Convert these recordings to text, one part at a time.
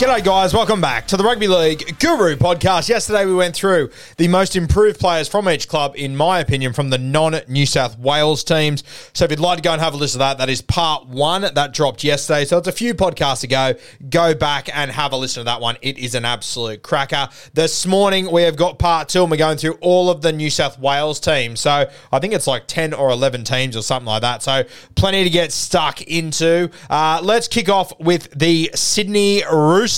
G'day, guys. Welcome back to the Rugby League Guru podcast. Yesterday, we went through the most improved players from each club, in my opinion, from the non New South Wales teams. So, if you'd like to go and have a listen to that, that is part one. That dropped yesterday. So, it's a few podcasts ago. Go back and have a listen to that one. It is an absolute cracker. This morning, we have got part two, and we're going through all of the New South Wales teams. So, I think it's like 10 or 11 teams or something like that. So, plenty to get stuck into. Uh, let's kick off with the Sydney Roosters.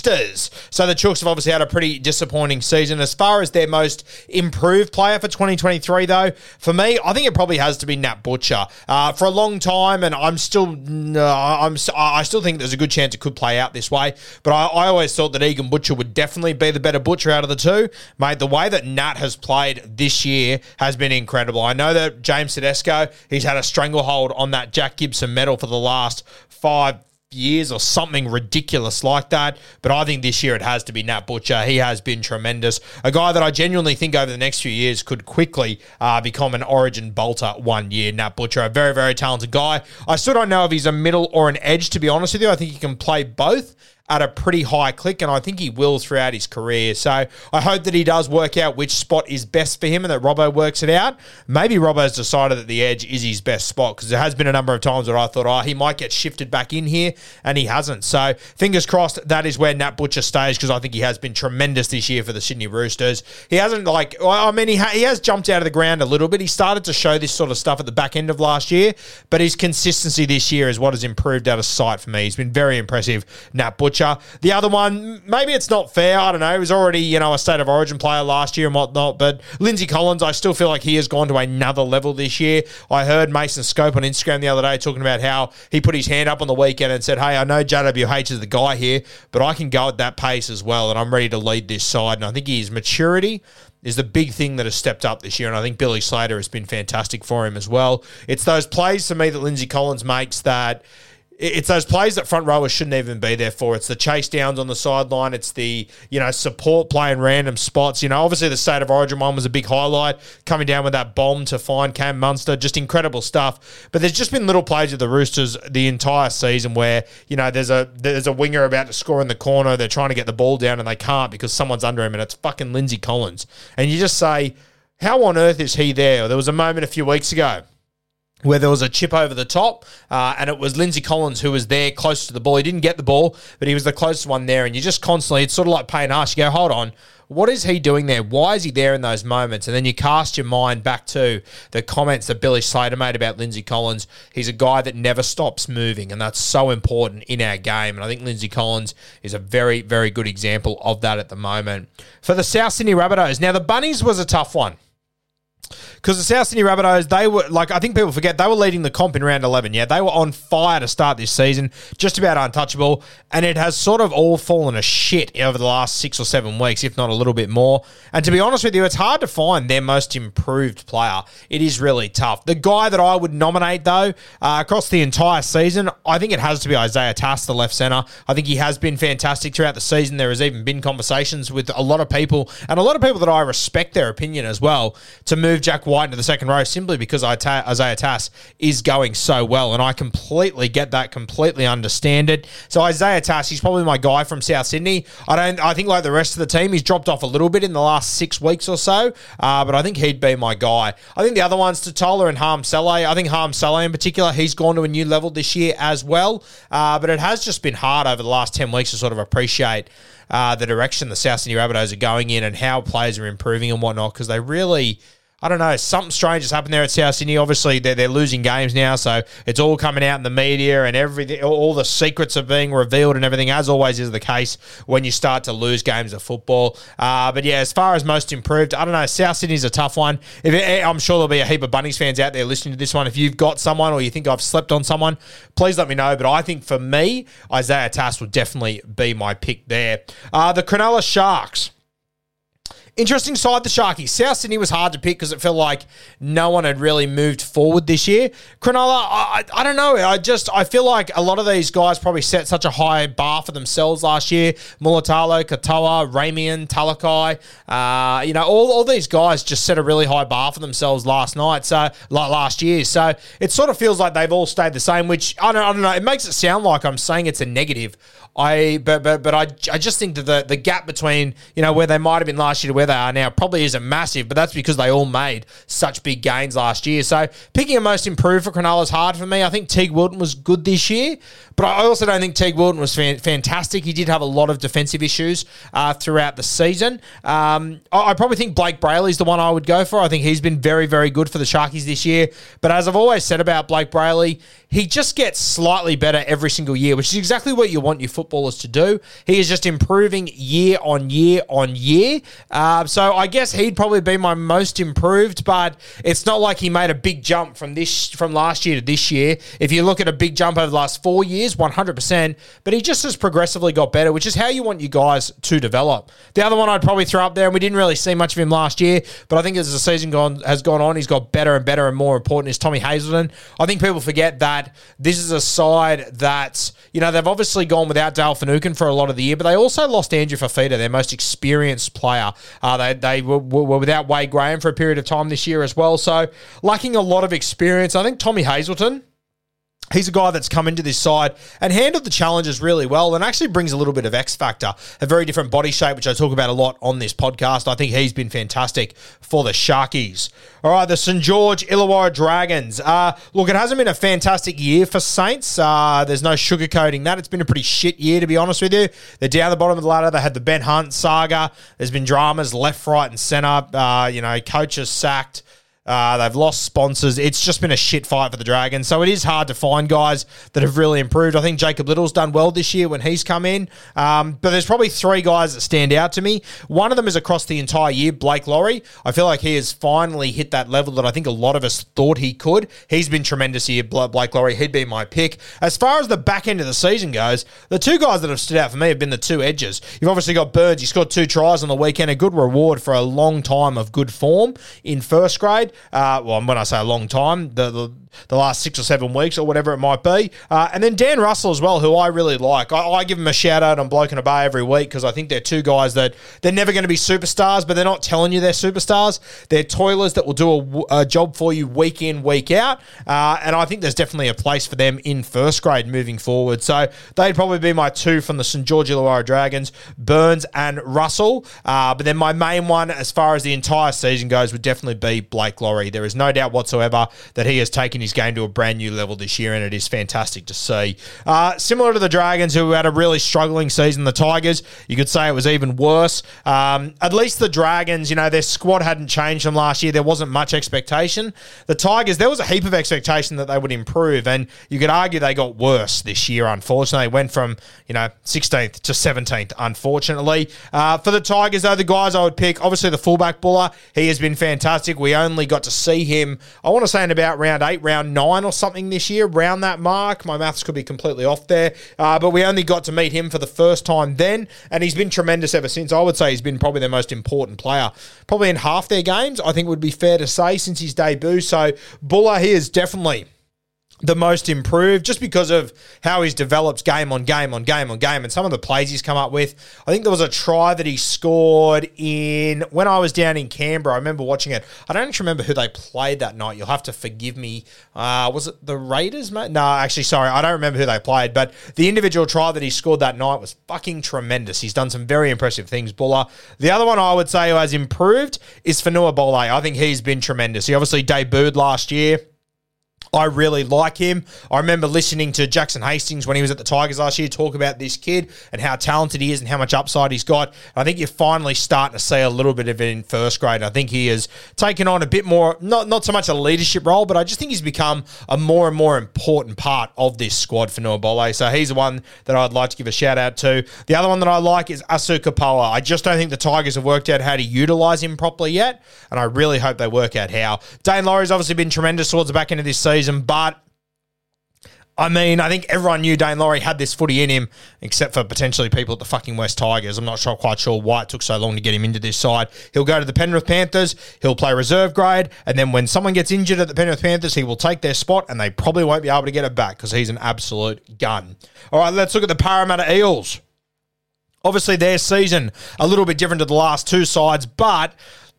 So the Chooks have obviously had a pretty disappointing season. As far as their most improved player for 2023, though, for me, I think it probably has to be Nat Butcher. Uh, for a long time, and I'm still, no, I'm, I still think there's a good chance it could play out this way. But I, I always thought that Egan Butcher would definitely be the better Butcher out of the two. Mate, the way that Nat has played this year has been incredible. I know that James Tedesco, he's had a stranglehold on that Jack Gibson medal for the last five years or something ridiculous like that. But I think this year it has to be Nat Butcher. He has been tremendous. A guy that I genuinely think over the next few years could quickly uh, become an origin bolter one year. Nat Butcher, a very, very talented guy. I still don't know if he's a middle or an edge, to be honest with you. I think he can play both at a pretty high click, and I think he will throughout his career. So I hope that he does work out which spot is best for him and that Robbo works it out. Maybe Robbo's decided that the edge is his best spot because there has been a number of times where I thought, oh, he might get shifted back in here, and he hasn't. So fingers crossed that is where Nat Butcher stays because I think he has been tremendous this year for the Sydney Roosters. He hasn't, like, I mean, he, ha- he has jumped out of the ground a little bit. He started to show this sort of stuff at the back end of last year, but his consistency this year is what has improved out of sight for me. He's been very impressive, Nat Butcher. The other one, maybe it's not fair. I don't know. He was already, you know, a state of origin player last year and whatnot. But Lindsay Collins, I still feel like he has gone to another level this year. I heard Mason Scope on Instagram the other day talking about how he put his hand up on the weekend and said, Hey, I know JWH is the guy here, but I can go at that pace as well. And I'm ready to lead this side. And I think his maturity is the big thing that has stepped up this year. And I think Billy Slater has been fantastic for him as well. It's those plays to me that Lindsay Collins makes that it's those plays that front rowers shouldn't even be there for. It's the chase downs on the sideline. It's the you know support playing random spots. You know, obviously the state of origin one was a big highlight, coming down with that bomb to find Cam Munster, just incredible stuff. But there's just been little plays with the Roosters the entire season where you know there's a there's a winger about to score in the corner. They're trying to get the ball down and they can't because someone's under him, and it's fucking Lindsay Collins. And you just say, how on earth is he there? There was a moment a few weeks ago where there was a chip over the top, uh, and it was Lindsay Collins who was there close to the ball. He didn't get the ball, but he was the closest one there. And you just constantly, it's sort of like Payne Haas. You go, hold on, what is he doing there? Why is he there in those moments? And then you cast your mind back to the comments that Billy Slater made about Lindsay Collins. He's a guy that never stops moving, and that's so important in our game. And I think Lindsay Collins is a very, very good example of that at the moment. For the South Sydney Rabbitohs, now the Bunnies was a tough one because the South Sydney Rabbitohs, they were like I think people forget they were leading the comp in round eleven. Yeah, they were on fire to start this season, just about untouchable, and it has sort of all fallen to shit over the last six or seven weeks, if not a little bit more. And to be honest with you, it's hard to find their most improved player. It is really tough. The guy that I would nominate though uh, across the entire season, I think it has to be Isaiah Tass, the left centre. I think he has been fantastic throughout the season. There has even been conversations with a lot of people and a lot of people that I respect their opinion as well to move Jack White into the second row simply because Isaiah Tass is going so well. And I completely get that, completely understand it. So Isaiah Tass, he's probably my guy from South Sydney. I don't. I think like the rest of the team, he's dropped off a little bit in the last six weeks or so. Uh, but I think he'd be my guy. I think the other ones, Tatola and Hame Sele. I think Hame Sele in particular, he's gone to a new level this year as well. Uh, but it has just been hard over the last 10 weeks to sort of appreciate uh, the direction the South Sydney Rabbitohs are going in and how players are improving and whatnot because they really I don't know, something strange has happened there at South Sydney. Obviously, they're, they're losing games now, so it's all coming out in the media and everything. All the secrets are being revealed and everything, as always is the case when you start to lose games of football. Uh, but yeah, as far as most improved, I don't know. South Sydney's a tough one. It, I'm sure there'll be a heap of Bunnies fans out there listening to this one. If you've got someone or you think I've slept on someone, please let me know. But I think for me, Isaiah Tass would definitely be my pick there. Uh, the Cronulla Sharks. Interesting side, the Sharkies. South Sydney was hard to pick because it felt like no one had really moved forward this year. Cronulla, I, I, don't know. I just I feel like a lot of these guys probably set such a high bar for themselves last year. Mulitalo, Katoa, Ramien, Talakai, uh, you know, all, all these guys just set a really high bar for themselves last night. So last year, so it sort of feels like they've all stayed the same. Which I don't, I don't know. It makes it sound like I'm saying it's a negative. I but but but I, I just think that the the gap between you know where they might have been last year to where they are now probably isn't massive, but that's because they all made such big gains last year. So picking a most improved for Cronulla is hard for me. I think Teig Wilton was good this year, but I also don't think Teig Wilton was fan- fantastic. He did have a lot of defensive issues uh, throughout the season. Um, I, I probably think Blayke Brailey's the one I would go for. I think he's been very very good for the Sharkies this year. But as I've always said about Blayke Brailey, he just gets slightly better every single year, which is exactly what you want your footballers to do. He is just improving year on year on year. Uh, so I guess he'd probably be my most improved, but it's not like he made a big jump from this from last year to this year. If you look at a big jump over the last four years, 100%, but he just has progressively got better, which is how you want you guys to develop. The other one I'd probably throw up there, and we didn't really see much of him last year, but I think as the season gone has gone on, he's got better and better and more important is Tommy Hazelton. I think people forget that this is a side that, you know, they've obviously gone without Dale Finucane for a lot of the year, but they also lost Andrew Fifita, their most experienced player. Uh, they they were, were, without Wade Graham for a period of time this year as well. So, lacking a lot of experience. I think Tommy Hazelton He's a guy that's come into this side and handled the challenges really well and actually brings a little bit of X factor, a very different body shape, which I talk about a lot on this podcast. I think he's been fantastic for the Sharkies. All right, the St. George Illawarra Dragons. Uh, look, it hasn't been a fantastic year for Saints. Uh, there's no sugarcoating that. It's been a pretty shit year, to be honest with you. They're down the bottom of the ladder. They had the Ben Hunt saga. There's been dramas left, right, and centre. Uh, you know, coaches sacked. Uh, they've lost sponsors. It's just been a shit fight for the Dragons. So it is hard to find guys that have really improved. I think Jacob Liddle's done well this year when he's come in. Um, but there's probably three guys that stand out to me. One of them is across the entire year, Blake Lawrie. I feel like he has finally hit that level that I think a lot of us thought he could. He's been tremendous here, Blake Lawrie. He'd be my pick. As far as the back end of the season goes, the two guys that have stood out for me have been the two edges. You've obviously got Burns. He scored two tries on the weekend, a good reward for a long time of good form in first grade. Uh, well, when I say a long time, the, the the last six or seven weeks or whatever it might be. Uh, and then Dan Russell as well, who I really like. I, I give him a shout out on Bloke in a Bar every week because I think they're two guys that they're never going to be superstars, but they're not telling you they're superstars. They're toilers that will do a, a job for you week in, week out. Uh, and I think there's definitely a place for them in first grade moving forward. So they'd probably be my two from the St. George Illawarra Dragons, Burns and Russell. Uh, but then my main one, as far as the entire season goes, would definitely be Blake There is no doubt whatsoever that he has taken his game to a brand new level this year, and it is fantastic to see. Uh, similar to the Dragons, who had a really struggling season, the Tigers, you could say it was even worse. Um, at least the Dragons, you know, their squad hadn't changed from last year. There wasn't much expectation. The Tigers, there was a heap of expectation that they would improve, and you could argue they got worse this year, unfortunately. Went from, you know, 16th to 17th, unfortunately. Uh, for the Tigers, though, the guys I would pick, obviously the fullback Bula, he has been fantastic. We only got to see him, I want to say in about round eight, round nine or something this year, around that mark. My maths could be completely off there, uh, but we only got to meet him for the first time then, and he's been tremendous ever since. I would say he's been probably their most important player, probably in half their games. I think would be fair to say since his debut. So Bula, he is definitely the most improved just because of how he's developed game on game on game on game and some of the plays he's come up with. I think there was a try that he scored in when I was down in Canberra. I remember watching it. I don't actually remember who they played that night. You'll have to forgive me. Uh, was it the Raiders, mate? No, actually, sorry. I don't remember who they played, but the individual try that he scored that night was fucking tremendous. He's done some very impressive things, Bula. The other one I would say who has improved is Fonua Pole. I think he's been tremendous. He obviously debuted last year. I really like him. I remember listening to Jackson Hastings when he was at the Tigers last year talk about this kid and how talented he is and how much upside he's got. I think you're finally starting to see a little bit of it in first grade. I think he has taken on a bit more, not not so much a leadership role, but I just think he's become a more and more important part of this squad for Fonua Pole. So he's the one that I'd like to give a shout out to. The other one that I like is Asu Kepaoa. I just don't think the Tigers have worked out how to utilize him properly yet, and I really hope they work out how. Daine Laurie's obviously been tremendous towards the back end of this season season, but I mean, I think everyone knew Daine Laurie had this footy in him, except for potentially people at the fucking West Tigers. I'm not sure, quite sure why it took so long to get him into this side. He'll go to the Penrith Panthers, he'll play reserve grade, and then when someone gets injured at the Penrith Panthers, he will take their spot, and they probably won't be able to get it back because he's an absolute gun. All right, let's look at the Parramatta Eels. Obviously, their season a little bit different to the last two sides, but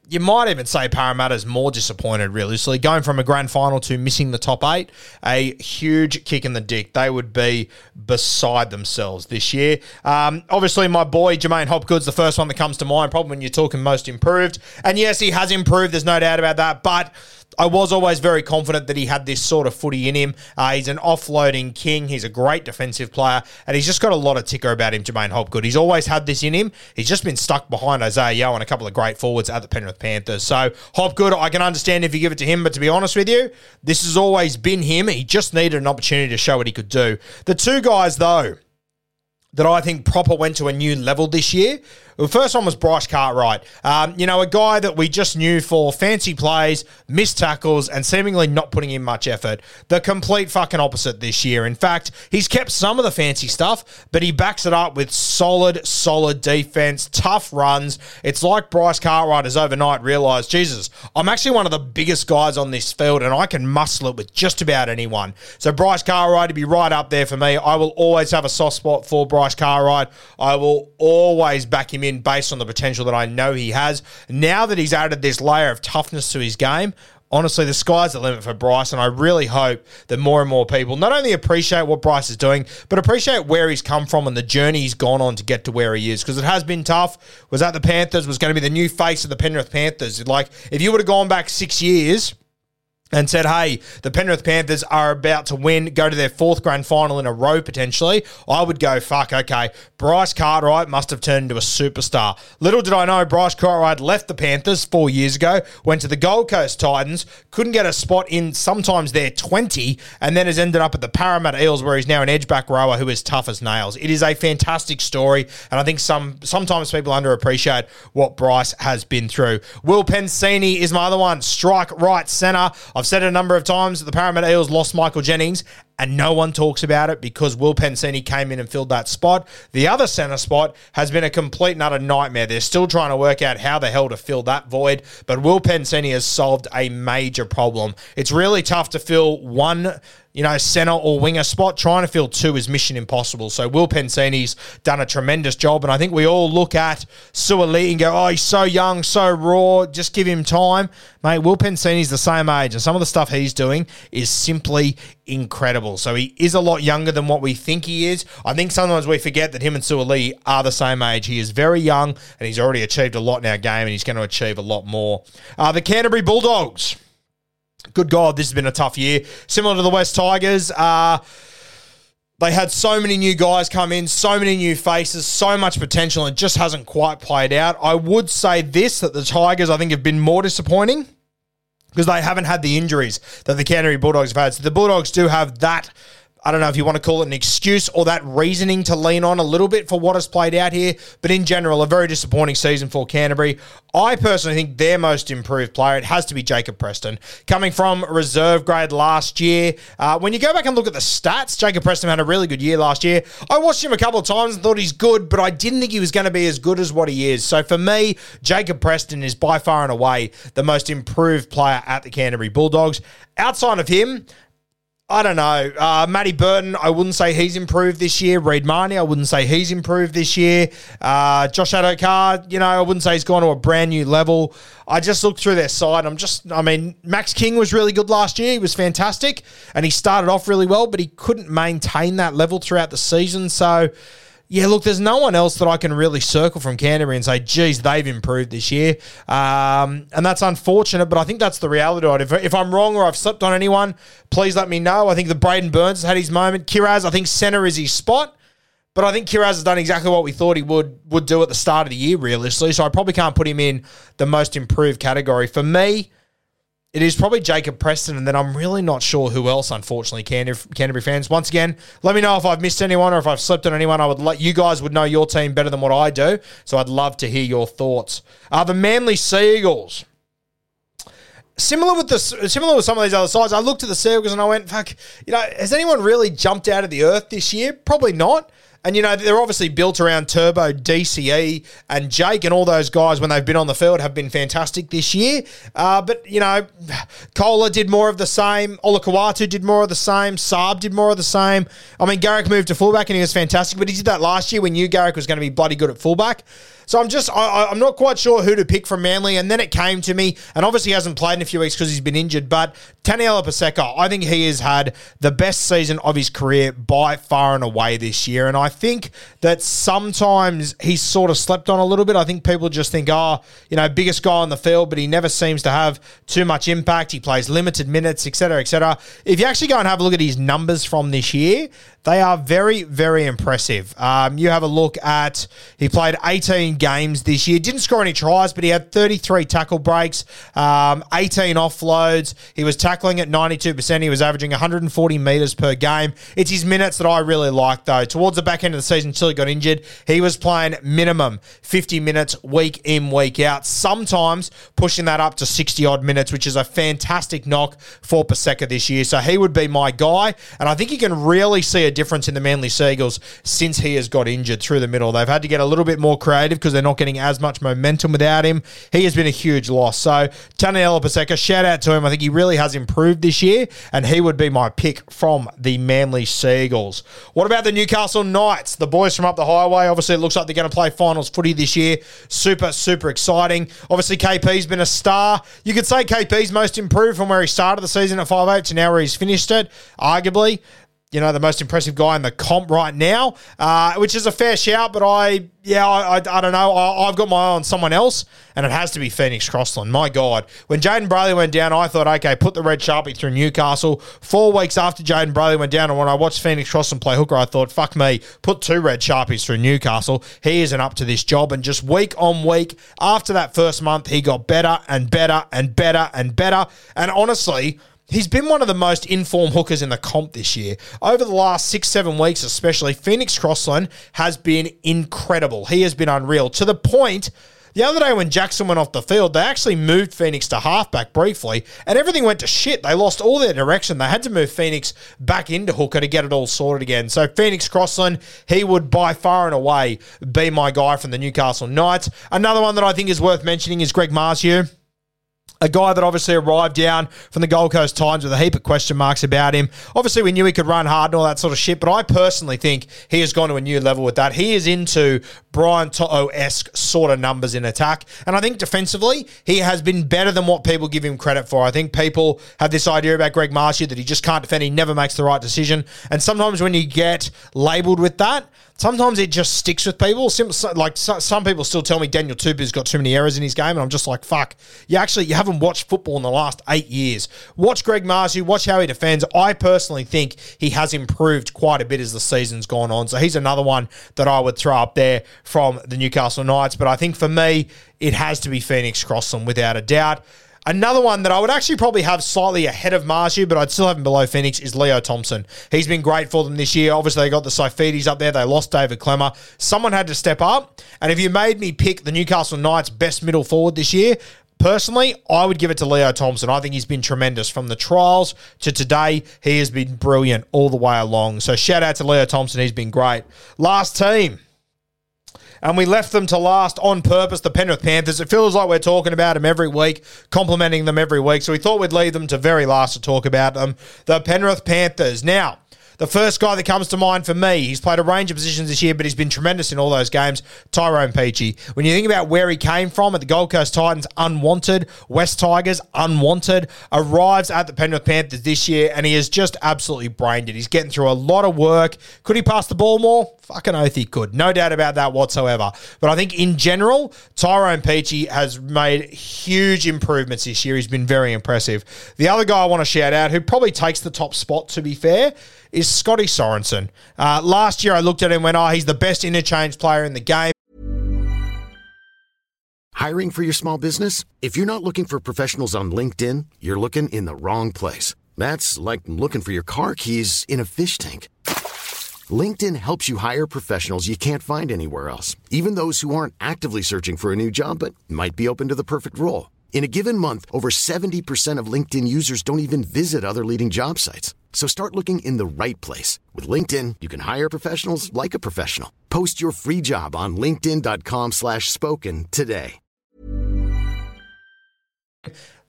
you might even say Parramatta's more disappointed, realistically. Going from a grand final to missing the top eight, a huge kick in the dick. They would be beside themselves this year. Um, obviously, my boy J'maine Hopgood's the first one that comes to mind, probably when you're talking most improved. And yes, he has improved, there's no doubt about that. But I was always very confident that he had this sort of footy in him. Uh, he's an offloading king. He's a great defensive player, and he's just got a lot of ticker about him, J'maine Hopgood. He's always had this in him. He's just been stuck behind Isaiah Yeo and a couple of great forwards at the Penrith Panthers. So Hopgood, I can understand if you give it to him, but to be honest with you, this has always been him. He just needed an opportunity to show what he could do. The two guys, though, that I think proper went to a new level this year the first one was Bryce Cartwright. Um, you know, a guy that we just knew for fancy plays, missed tackles, and seemingly not putting in much effort. The complete fucking opposite this year. In fact, he's kept some of the fancy stuff, but he backs it up with solid, solid defense, tough runs. It's like Bryce Cartwright has overnight realized, Jesus, I'm actually one of the biggest guys on this field, and I can muscle it with just about anyone. So Bryce Cartwright to be right up there for me. I will always have a soft spot for Bryce Cartwright. I will always back him in based on the potential that I know he has. Now that he's added this layer of toughness to his game, honestly, the sky's the limit for Bryce, and I really hope that more and more people not only appreciate what Bryce is doing, but appreciate where he's come from and the journey he's gone on to get to where he is. Because it has been tough. Was at the Panthers, was going to be the new face of the Penrith Panthers. Like, if you would have gone back six years, and said, hey, the Penrith Panthers are about to win, go to their fourth grand final in a row potentially, I would go, fuck, okay, Bryce Cartwright must have turned into a superstar. Little did I know Bryce Cartwright left the Panthers four years ago, went to the Gold Coast Titans, couldn't get a spot in sometimes their 20, and then has ended up at the Parramatta Eels where he's now an edgeback rower who is tough as nails. It is a fantastic story, and I think some sometimes people underappreciate what Bryce has been through. Will Penisini is my other one, strike right centre. I've said it a number of times that the Parramatta Eels lost Michael Jennings, and no one talks about it because Will Penisini came in and filled that spot. The other centre spot has been a complete and utter nightmare. They're still trying to work out how the hell to fill that void, but Will Penisini has solved a major problem. It's really tough to fill one you know, centre or winger spot. Trying to fill two is mission impossible. So Will Penisini's done a tremendous job, and I think we all look at Suaalii and go, "Oh, he's so young, so raw. Just give him time, mate." Will Penisini's the same age, and some of the stuff he's doing is simply incredible. So he is a lot younger than what we think he is. I think sometimes we forget that him and Suaalii are the same age. He is very young, and he's already achieved a lot in our game, and he's going to achieve a lot more. Uh, the Canterbury Bulldogs. good God, this has been a tough year. Similar to the West Tigers. Uh, they had so many new guys come in, so many new faces, so much potential, and it just hasn't quite played out. I would say this that the Tigers, I think, have been more disappointing because they haven't had the injuries that the Canterbury Bulldogs have had. So the Bulldogs do have that I don't know if you want to call it an excuse or that reasoning to lean on a little bit for what has played out here, but in general, a very disappointing season for Canterbury. I personally think their most improved player, it has to be Jacob Preston. Coming from reserve grade last year, uh, when you go back and look at the stats, Jacob Preston had a really good year last year. I watched him a couple of times and thought he's good, but I didn't think he was going to be as good as what he is. So for me, Jacob Preston is by far and away the most improved player at the Canterbury Bulldogs. Outside of him, I don't know. Uh, Matty Burton, I wouldn't say he's improved this year. Reed Mahoney, I wouldn't say he's improved this year. Uh, Josh Addo-Carr, you know, I wouldn't say he's gone to a brand new level. I just looked through their side. I'm just, I mean, Max King was really good last year. He was fantastic and he started off really well, but he couldn't maintain that level throughout the season. So, yeah, look, there's no one else that I can really circle from Canterbury and say, geez, they've improved this year. Um, and that's unfortunate, but I think that's the reality of it. If, if, I'm wrong or I've slipped on anyone, please let me know. I think the Braden Burns has had his moment. Kiraz, I think centre is his spot. But I think Kiraz has done exactly what we thought he would would do at the start of the year, realistically. So I probably can't put him in the most improved category. For me, it is probably Jacob Preston, and then I'm really not sure who else, unfortunately, Canterbury fans. Once again, let me know if I've missed anyone or if I've slipped on anyone. I would let you guys would know your team better than what I do, so I'd love to hear your thoughts. Uh, the Manly Seagulls. Similar with the similar with some of these other sides, I looked at the Seagulls and I went, "Fuck, you know, has anyone really jumped out of the earth this year? Probably not." And, you know, they're obviously built around Turbo, DCE, and Jake, and all those guys when they've been on the field have been fantastic this year. Uh, but, you know, Koula did more of the same. Olakau'atu did more of the same. Saab did more of the same. I mean, Garrick moved to fullback and he was fantastic, but he did that last year when you, Garrick, was going to be bloody good at fullback. So I'm just, I, am not quite sure who to pick from Manly. And then it came to me, and obviously he hasn't played in a few weeks because he's been injured. But Taniela Paseka, I think he has had the best season of his career by far and away this year. And I think that sometimes he's sort of slept on a little bit. I think people just think, oh, you know, biggest guy on the field, but he never seems to have too much impact. He plays limited minutes, etc., etc. If you actually go and have a look at his numbers from this year, they are very, very impressive. Um, you have a look at, he played 18 games this year, didn't score any tries, but he had 33 tackle breaks, um, 18 offloads. He was tackling at 92%. He was averaging 140 metres per game. It's his minutes that I really like, though. Towards the back end of the season, until he got injured, he was playing minimum 50 minutes week in, week out, sometimes pushing that up to 60 odd minutes, which is a fantastic knock for Paseka this year. So he would be my guy, and I think you can really see a difference in the Manly Seagulls since he has got injured through the middle. They've had to get a little bit more creative because they're not getting as much momentum without him. He has been a huge loss. So Taniela Paseka, shout out to him. I think he really has improved this year, and he would be my pick from the Manly Seagulls. What about the Newcastle Knights? The boys from up the highway. Obviously, it looks like they're going to play finals footy this year. Super, super exciting. Obviously, KP's been a star. You could say KP's most improved from where he started the season at 5'8 to now where he's finished it, arguably you know, the most impressive guy in the comp right now, uh, which is a fair shout. But I, yeah, I, I, I don't know. I, have got my eye on someone else, and it has to be Phoenix Crossland. My God. When Jayden Brailey went down, I thought, okay, put the red sharpie through Newcastle. Four weeks after Jayden Brailey went down, and when I watched Phoenix Crossland play hooker, I thought, fuck me, put two red sharpies through Newcastle. He isn't up to this job. And just week on week, after that first month, he got better and better and better and better. And honestly, He's been one of the most informed hookers in the comp this year. Over the last six, seven weeks, especially, Phoenix Crossland has been incredible. He has been unreal to the point. The other day when Jackson went off the field, they actually moved Phoenix to halfback briefly, and everything went to shit. They lost all their direction. They had to move Phoenix back into hooker to get it all sorted again. So Phoenix Crossland, he would by far and away be my guy from the Newcastle Knights. Another one that I think is worth mentioning is Greg Marzhew a guy that obviously arrived down from the Gold Coast Titans with a heap of question marks about him. Obviously, we knew he could run hard and all that sort of shit, but I personally think he has gone to a new level with that. He is into Brian To'o esque sort of numbers in attack. And I think defensively, he has been better than what people give him credit for. I think people have this idea about Greg Marzhew that he just can't defend, he never makes the right decision. And sometimes when you get labelled with that, sometimes it just sticks with people. Like some people still tell me Daniel Tupou's got too many errors in his game, and I'm just like, fuck. You actually you haven't watched football in the last eight years. Watch Greg Marzhew, watch how he defends. I personally think he has improved quite a bit as the season's gone on. So he's another one that I would throw up there from the Newcastle Knights. But I think for me, it has to be Phoenix Crossland without a doubt. Another one that I would actually probably have slightly ahead of Marzhew, but I'd still have him below Phoenix, is Leo Thompson. He's been great for them this year. Obviously, they got the Saifitis up there. They lost David Klemmer. Someone had to step up. And if you made me pick the Newcastle Knights' best middle forward this year, Personally, I would give it to Leo Thompson. I think he's been tremendous from the trials to today. He has been brilliant all the way along. So shout out to Leo Thompson. He's been great. Last team and we left them to last on purpose, the Penrith Panthers. It feels like we're talking about them every week, complimenting them every week. So we thought we'd leave them to very last to talk about them. The Penrith Panthers. Now, the first guy that comes to mind for me, he's played a range of positions this year, but he's been tremendous in all those games. Tyrone Peachey. When you think about where he came from at the Gold Coast Titans, unwanted. West Tigers, unwanted. Arrives at the Penrith Panthers this year, and he is just absolutely brained it. He's getting through a lot of work. Could he pass the ball more? Fucking oath he could. No doubt about that whatsoever. But I think in general, Tyrone Peachey has made huge improvements this year. He's been very impressive. The other guy I want to shout out, who probably takes the top spot, to be fair, is Scotty Sorensen. Uh, last year, I looked at him and went, oh, he's the best interchange player in the game. Hiring for your small business? If you're not looking for professionals on LinkedIn, you're looking in the wrong place. That's like looking for your car keys in a fish tank. LinkedIn helps you hire professionals you can't find anywhere else, even those who aren't actively searching for a new job but might be open to the perfect role. In a given month, over 70% of LinkedIn users don't even visit other leading job sites. So start looking in the right place. With LinkedIn, you can hire professionals like a professional. Post your free job on linkedin.com slash spoken today.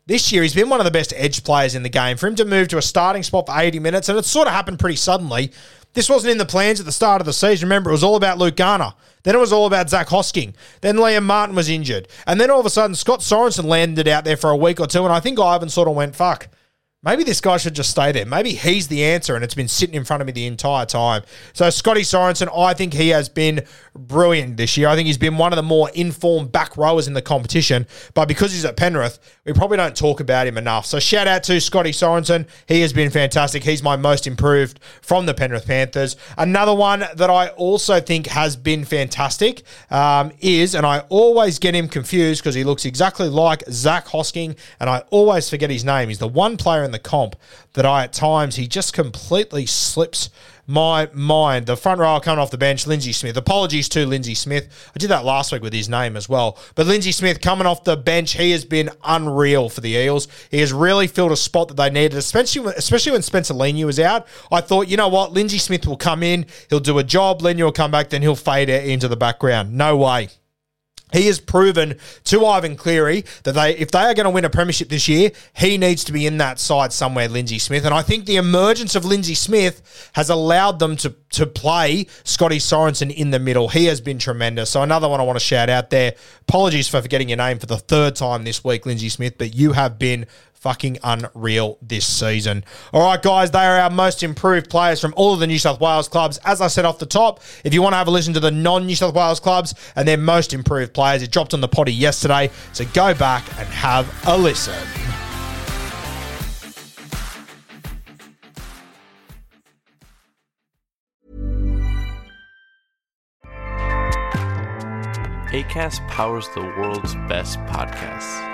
This year, he's been one of the best edge players in the game. For him to move to a starting spot for 80 minutes, and it sort of happened pretty suddenly. This wasn't in the plans at the start of the season. Remember, it was all about Luke Garner. Then it was all about Zac Hosking. Then Liam Martin was injured. And then all of a sudden, Scott Sorensen landed out there for a week or two. And I think Ivan sort of went, fuck, maybe this guy should just stay there. Maybe he's the answer. And it's been sitting in front of me the entire time. So Scotty Sorensen, I think he has been brilliant this year. I think he's been one of the more informed back rowers in the competition. But because he's at Penrith, we probably don't talk about him enough. So shout out to Scotty Sorensen. He has been fantastic. He's my most improved from the Penrith Panthers. Another one that I also think has been fantastic um, is, and I always get him confused because he looks exactly like Zac Hosking, and I always forget his name. He's the one player in the comp that I, at times, he just completely slips my mind. The front row coming off the bench, Lindsay Smith. Apologies to Lindsay Smith. I did that last week with his name as well. But Lindsay Smith coming off the bench, he has been unreal for the Eels. He has really filled a spot that they needed, especially when, especially when Spencer Leniu was out. I thought, you know what, Lindsay Smith will come in, he'll do a job, Leniu will come back, then he'll fade out into the background. No way. He has proven to Ivan Cleary that they, if they are going to win a premiership this year, he needs to be in that side somewhere, Lindsay Smith. And I think the emergence of Lindsay Smith has allowed them to to play Scotty Sorensen in the middle. He has been tremendous. So another one I want to shout out there. Apologies for forgetting your name for the third time this week, Lindsay Smith, but you have been fucking unreal this season. All right, guys, they are our most improved players from all of the New South Wales clubs. As I said off the top, if you want to have a listen to the non New South Wales clubs and their most improved players, it dropped on the potty yesterday. So go back and have a listen. ACAST powers the world's best podcasts.